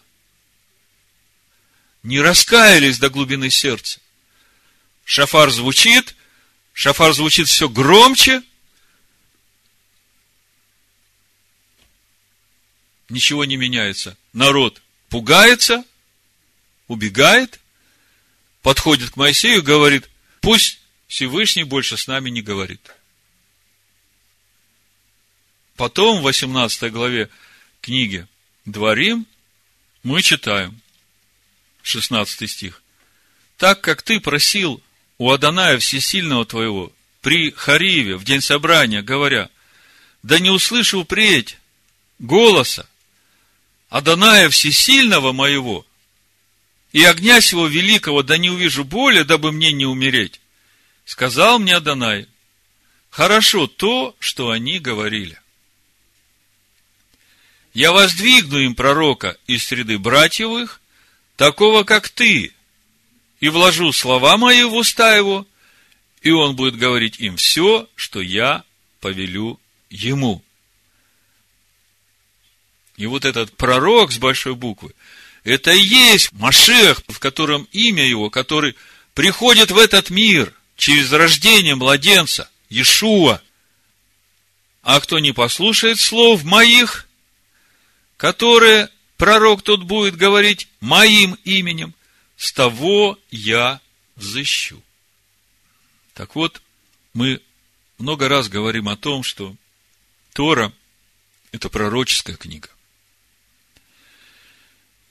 Не раскаялись до глубины сердца. Шафар звучит, шафар звучит все громче. Ничего не меняется. Народ пугается, убегает, подходит к Моисею и говорит, Пусть Всевышний больше с нами не говорит. Потом в 18 главе книги Дворим мы читаем 16 стих. Так как ты просил у Аданая Всесильного твоего при Хариве в день собрания, говоря, да не услышу впредь голоса Аданая Всесильного моего, и огня сего великого да не увижу боли, дабы мне не умереть. Сказал мне Адонай, хорошо то, что они говорили. Я воздвигну им пророка из среды братьевых, такого, как ты, и вложу слова мои в уста его, и он будет говорить им все, что я повелю ему. И вот этот пророк с большой буквы – это и есть Машех, в котором имя его, который приходит в этот мир через рождение младенца, Иешуа. А кто не послушает слов моих, которые пророк тот будет говорить моим именем, с того я взыщу. Так вот, мы много раз говорим о том, что Тора – это пророческая книга.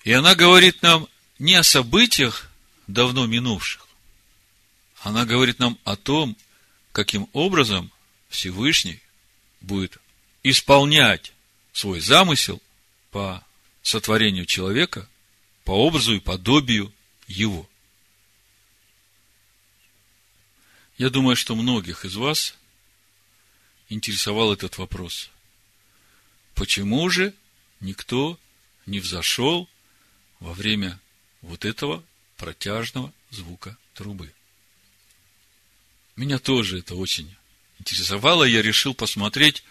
И она говорит нам не о событиях давно минувших. Она говорит нам о том, каким образом Всевышний будет исполнять свой замысел по сотворению человека по образу и подобию его. Я думаю, что многих из вас интересовал этот вопрос. Почему же никто не взошел во время вот этого протяжного звука трубы? Меня тоже это очень интересовало. Я решил посмотреть,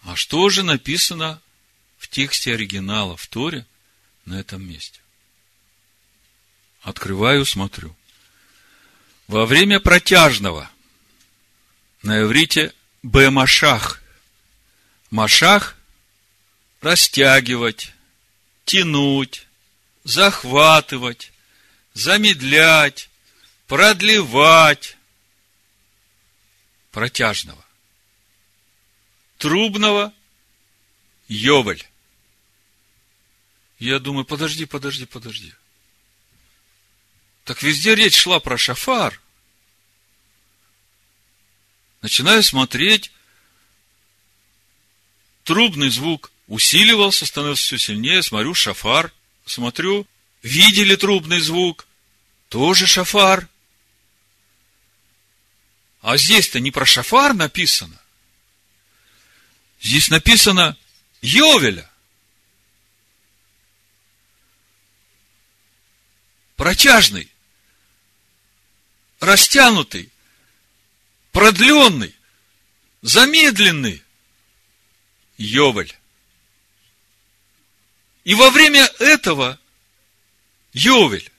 а что же написано в тексте оригинала в Торе на этом месте. Открываю, смотрю. Во время протяжного на иврите бемашах. Машах – растягивать, тянуть, захватывать, замедлять, продлевать. Протяжного. Трубного – Йовель. Я думаю, подожди, подожди, подожди. Так везде речь шла про шафар. Начинаю смотреть, трубный звук усиливался, становился все сильнее, смотрю, шафар, смотрю, видели трубный звук, тоже шафар. А здесь-то не про шафар написано. Здесь написано Йовеля. Протяжный растянутый, продленный, замедленный Йовель. И во время этого Йовель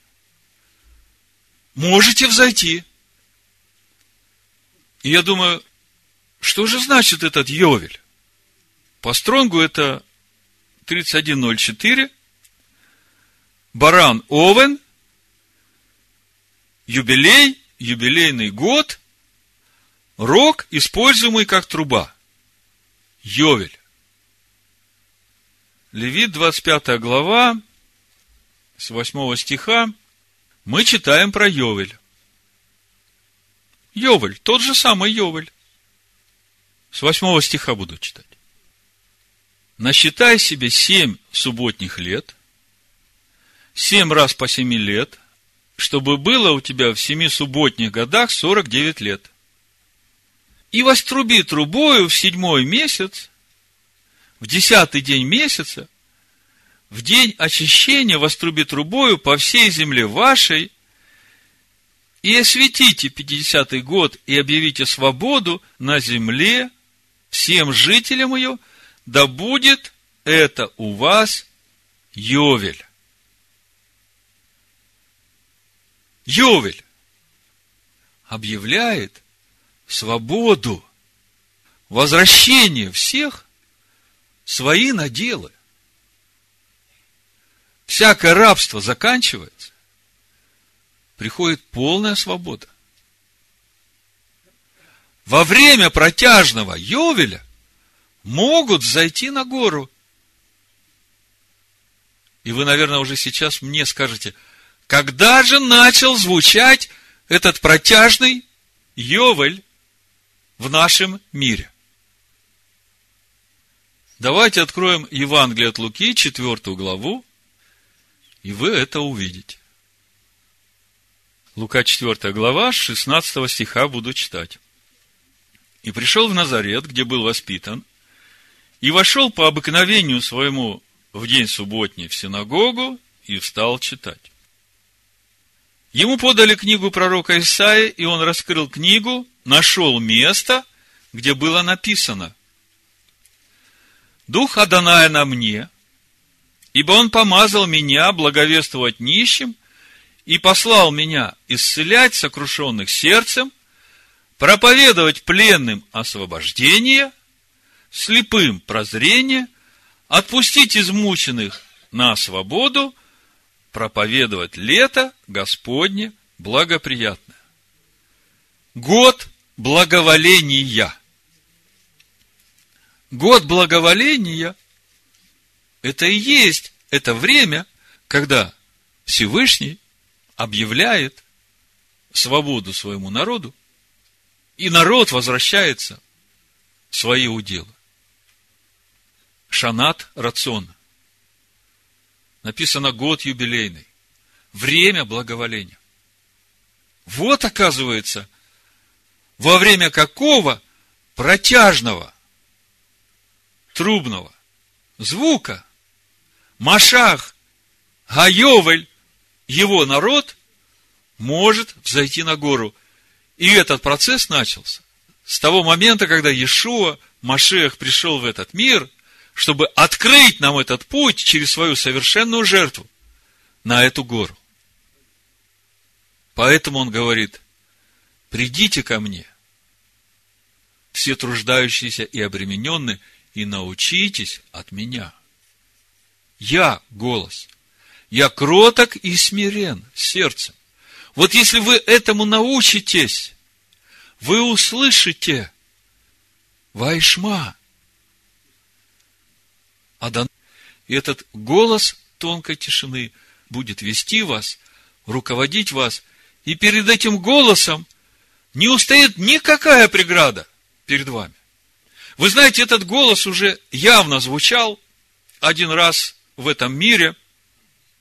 можете взойти. И я думаю, что же значит этот Йовель? По стронгу это 31.04, баран Овен, юбилей юбилейный год, рог, используемый как труба. Йовель. Левит, 25 глава, с 8 стиха, мы читаем про Йовель. Йовель, тот же самый Йовель. С 8 стиха буду читать. Насчитай себе семь субботних лет, семь раз по семи лет – чтобы было у тебя в семи субботних годах 49 лет. И воструби трубою в седьмой месяц, в десятый день месяца, в день очищения воструби трубою по всей земле вашей, и осветите пятидесятый год, и объявите свободу на земле всем жителям ее, да будет это у вас Йовель. Йовель объявляет свободу, возвращение всех свои наделы. Всякое рабство заканчивается, приходит полная свобода. Во время протяжного Йовеля могут зайти на гору. И вы, наверное, уже сейчас мне скажете – когда же начал звучать этот протяжный Йовель в нашем мире? Давайте откроем Евангелие от Луки, четвертую главу, и вы это увидите. Лука 4 глава, 16 стиха буду читать. «И пришел в Назарет, где был воспитан, и вошел по обыкновению своему в день субботний в синагогу и встал читать. Ему подали книгу пророка Исаия, и он раскрыл книгу, нашел место, где было написано «Дух Аданая на мне, ибо он помазал меня благовествовать нищим и послал меня исцелять сокрушенных сердцем, проповедовать пленным освобождение, слепым прозрение, отпустить измученных на свободу проповедовать лето Господне благоприятное. Год благоволения. Год благоволения – это и есть это время, когда Всевышний объявляет свободу своему народу, и народ возвращается в свои уделы. Шанат рациона. Написано год юбилейный. Время благоволения. Вот, оказывается, во время какого протяжного, трубного звука Машах, Гайовель, его народ может взойти на гору. И этот процесс начался с того момента, когда Иешуа, Машех, пришел в этот мир, чтобы открыть нам этот путь через свою совершенную жертву на эту гору. Поэтому он говорит, придите ко мне, все труждающиеся и обремененные, и научитесь от меня. Я голос. Я кроток и смирен сердцем. Вот если вы этому научитесь, вы услышите Вайшма. Адан. И этот голос тонкой тишины будет вести вас, руководить вас. И перед этим голосом не устоит никакая преграда перед вами. Вы знаете, этот голос уже явно звучал один раз в этом мире.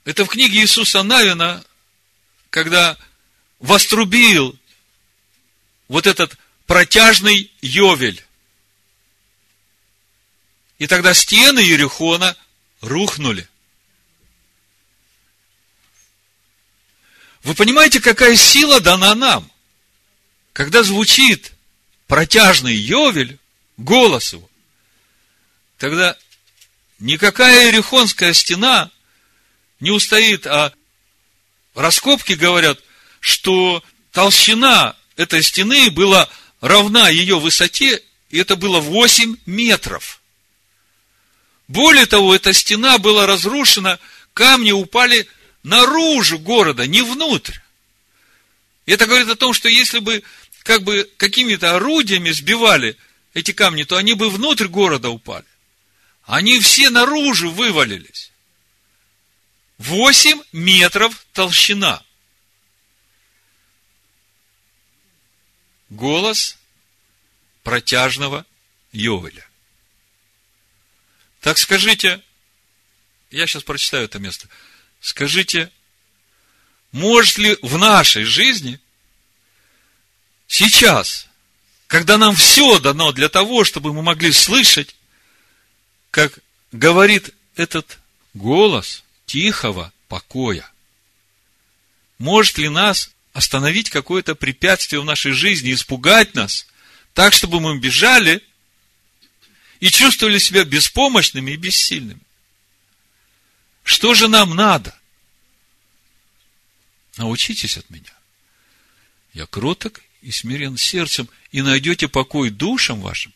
Это в книге Иисуса Навина, когда вострубил вот этот протяжный Йовель. И тогда стены Ерехона рухнули. Вы понимаете, какая сила дана нам? Когда звучит протяжный Йовель, голос его, тогда никакая Ерехонская стена не устоит, а раскопки говорят, что толщина этой стены была равна ее высоте, и это было 8 метров. Более того, эта стена была разрушена, камни упали наружу города, не внутрь. Это говорит о том, что если бы как бы какими-то орудиями сбивали эти камни, то они бы внутрь города упали. Они все наружу вывалились. Восемь метров толщина. Голос протяжного Йовеля. Так скажите, я сейчас прочитаю это место. Скажите, может ли в нашей жизни сейчас, когда нам все дано для того, чтобы мы могли слышать, как говорит этот голос тихого покоя, может ли нас остановить какое-то препятствие в нашей жизни, испугать нас, так, чтобы мы бежали – и чувствовали себя беспомощными и бессильными. Что же нам надо? Научитесь от меня. Я кроток и смирен сердцем, и найдете покой душам вашим.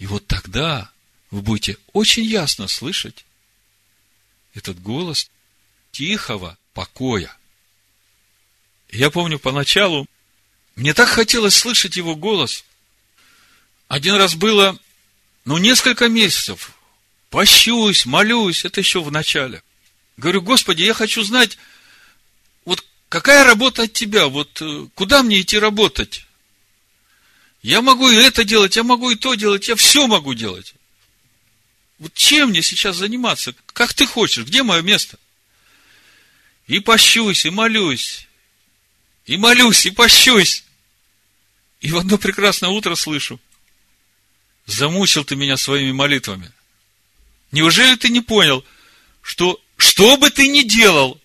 И вот тогда вы будете очень ясно слышать этот голос тихого покоя. Я помню, поначалу мне так хотелось слышать его голос. Один раз было, ну, несколько месяцев. Пощусь, молюсь, это еще в начале. Говорю, Господи, я хочу знать, какая работа от Тебя, вот э, куда мне идти работать? Я могу и это делать, я могу и то делать, я все могу делать. Вот чем мне сейчас заниматься? Как ты хочешь? Где мое место? И пощусь, и молюсь. И молюсь, и пощусь. И в одно прекрасное утро слышу – замучил ты меня своими молитвами. Неужели ты не понял, что что бы ты ни делал,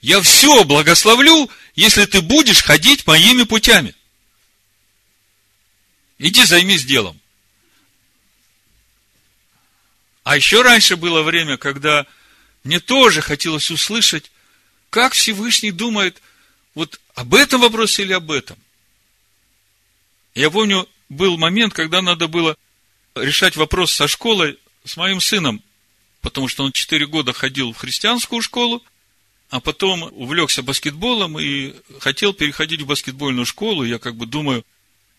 я все благословлю, если ты будешь ходить моими путями. Иди займись делом. А еще раньше было время, когда мне тоже хотелось услышать, как Всевышний думает вот об этом вопросе или об этом. Я помню, был момент, когда надо было решать вопрос со школой с моим сыном. потому что он четыре года ходил в христианскую школу, а потом увлекся баскетболом и хотел переходить в баскетбольную школу. Я как бы думаю,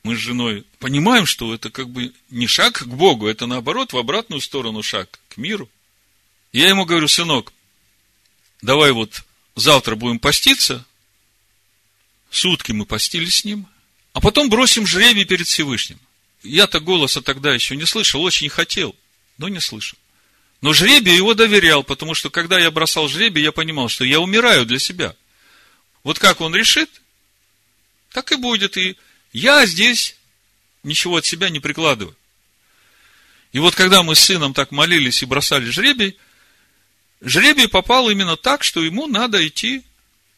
мы с женой понимаем, что это как бы не шаг к Богу, это наоборот в обратную сторону шаг, к миру. Я ему говорю, сынок, давай вот завтра будем поститься, сутки мы постились с ним, а потом бросим жребий перед Всевышним. Я-то голоса тогда еще не слышал, очень хотел, но не слышал. Но жребию его доверял, потому что когда я бросал жребий, я понимал, что я умираю для себя. Вот как он решит, так и будет. И я здесь ничего от себя не прикладываю. И вот когда мы с сыном так молились и бросали жребий, жребий попал именно так, что ему надо идти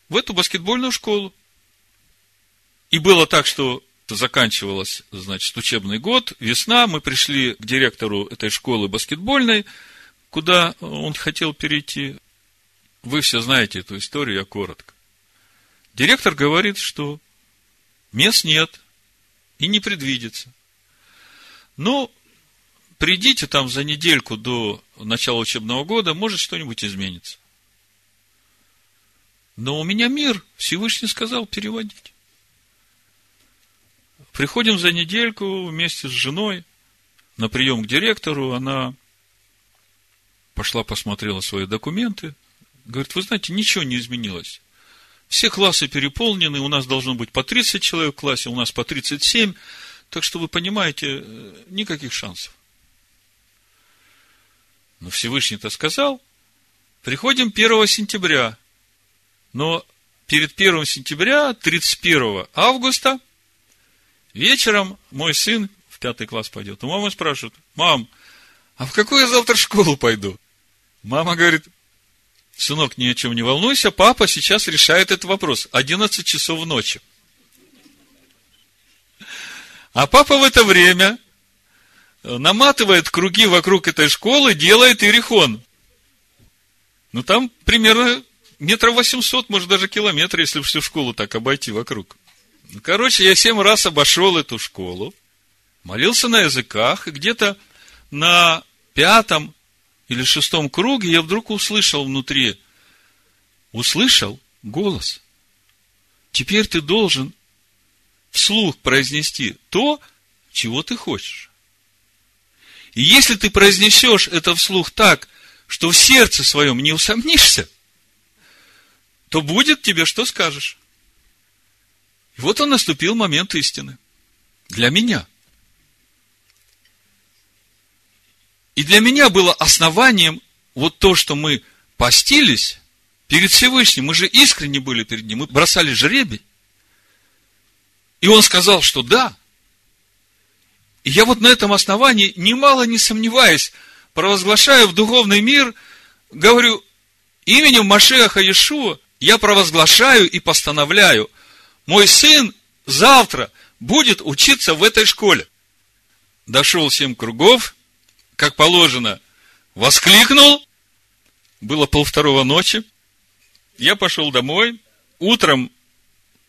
в эту баскетбольную школу. И было так, что заканчивалось, значит, учебный год, весна, мы пришли к директору этой школы баскетбольной, куда он хотел перейти. Вы все знаете эту историю, я коротко. Директор говорит, что мест нет и не предвидится. Но придите там за недельку до начала учебного года, может что-нибудь изменится. Но у меня мир, Всевышний сказал переводить. Приходим за недельку вместе с женой на прием к директору. Она пошла, посмотрела свои документы. Говорит, вы знаете, ничего не изменилось. Все классы переполнены, у нас должно быть по 30 человек в классе, у нас по 37. Так что вы понимаете, э, никаких шансов. Но Всевышний-то сказал, приходим 1 сентября. Но перед 1 сентября, 31 августа – Вечером мой сын в пятый класс пойдет. У мамы спрашивают, мам, а в какую я завтра школу пойду? Мама говорит, сынок, ни о чем не волнуйся, папа сейчас решает этот вопрос. 11 часов ночи. А папа в это время наматывает круги вокруг этой школы, делает иерихон. Ну, там примерно метров восемьсот, может, даже километр, если всю школу так обойти вокруг. Ну, короче, я семь раз обошел эту школу, молился на языках, и где-то на пятом или шестом круге я вдруг услышал внутри, услышал голос. Теперь ты должен вслух произнести то, чего ты хочешь. И если ты произнесешь это вслух так, что в сердце своем не усомнишься, то будет тебе, что скажешь. И вот он наступил момент истины. Для меня. И для меня было основанием вот то, что мы постились перед Всевышним. Мы же искренне были перед Ним. Мы бросали жребий. И он сказал, что да. И я вот на этом основании, немало не сомневаясь, провозглашаю в духовный мир, говорю, именем Машеха Иешуа я провозглашаю и постановляю – мой сын завтра будет учиться в этой школе. Дошел семь кругов, как положено, воскликнул, было полвторого ночи, я пошел домой, утром,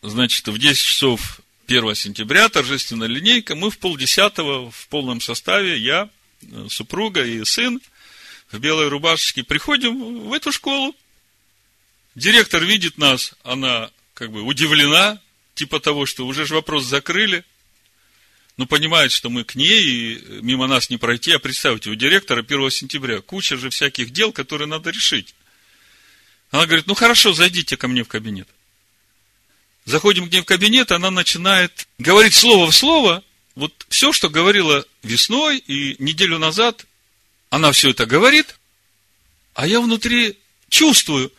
значит, в 10 часов 1 сентября, торжественная линейка, мы в полдесятого в полном составе, я, супруга и сын, в белой рубашечке, приходим в эту школу. Директор видит нас, она как бы удивлена, типа того, что уже же вопрос закрыли, ну, понимает, что мы к ней, и мимо нас не пройти. А представьте, у директора 1 сентября куча же всяких дел, которые надо решить. Она говорит, ну, хорошо, зайдите ко мне в кабинет. Заходим к ней в кабинет, она начинает говорить слово в слово, вот все, что говорила весной и неделю назад, она все это говорит, а я внутри чувствую,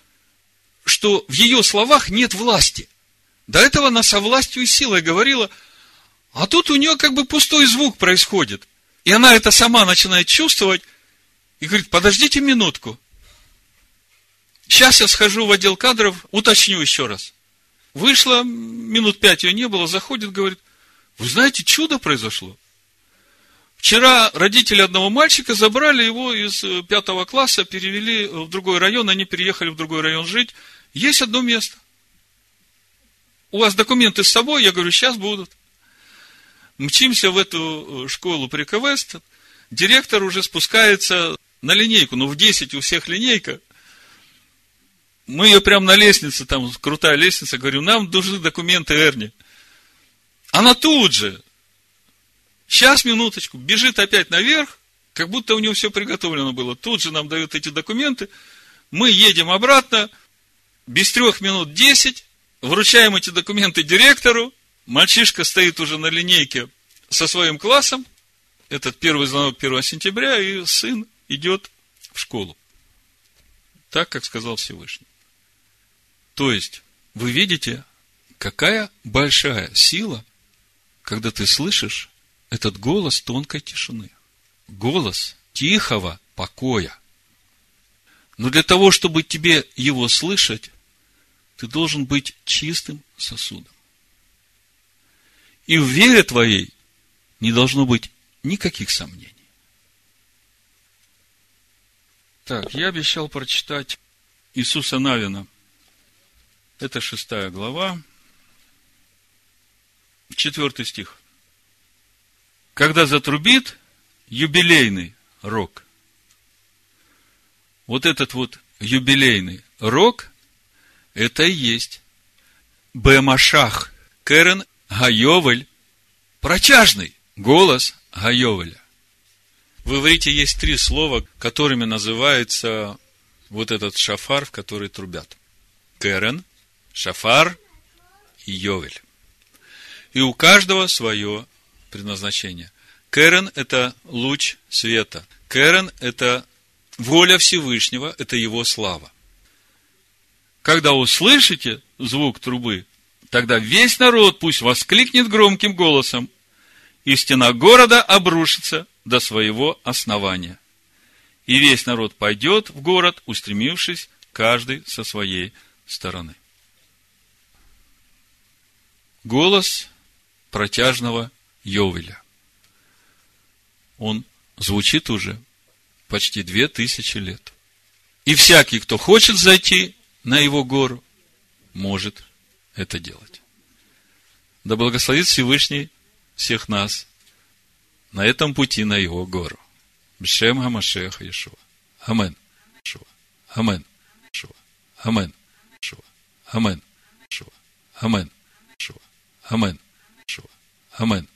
что в ее словах нет власти. До этого она со властью и силой говорила, а тут у нее как бы пустой звук происходит. И она это сама начинает чувствовать и говорит, подождите минутку. Сейчас я схожу в отдел кадров, уточню еще раз. Вышла, минут пять ее не было, заходит, говорит, вы знаете, чудо произошло. Вчера родители одного мальчика забрали его из э, пятого класса, перевели в другой район, они переехали в другой район жить. Есть одно место у вас документы с собой? Я говорю, сейчас будут. Мчимся в эту э, школу при КВСТ. Директор уже спускается на линейку, ну в 10 у всех линейка. Мы ее прям на лестнице, там крутая лестница, говорю, нам нужны документы Эрни. Она тут же, сейчас, минуточку, бежит опять наверх, как будто у него все приготовлено было. Тут же нам дают эти документы, мы едем обратно, без трех минут десять, вручаем эти документы директору, мальчишка стоит уже на линейке со своим классом, этот первый звонок 1 сентября, и сын идет в школу. Так, как сказал Всевышний. То есть, вы видите, какая большая сила, когда ты слышишь этот голос тонкой тишины. Голос тихого покоя. Но для того, чтобы тебе его слышать, ты должен быть чистым сосудом. И в вере твоей не должно быть никаких сомнений. Так, я обещал прочитать Иисуса Навина. Это шестая глава, четвертый стих. Когда затрубит юбилейный рок, вот этот вот юбилейный рок, это и есть Бемашах, Керен Гайовель, протяжный голос Гайовеля. В иврите есть три слова, которыми называется вот этот шафар, в который трубят. Керен, шафар и Йовель. И у каждого свое предназначение. Керен – это луч света. Керен – это воля Всевышнего, это его слава. Когда услышите звук трубы, тогда весь народ пусть воскликнет громким голосом, и стена города обрушится до своего основания. И весь народ пойдет в город, устремившись каждый со своей стороны. Голос протяжного Йовеля. Он звучит уже почти две тысячи лет. И всякий, кто хочет зайти на его гору, может это делать. Да благословит Всевышний всех нас на этом пути на его гору. Бшем Гамашеха Иешуа. Амен. Амен. Амен. Амен. Амен. Амен. Амен.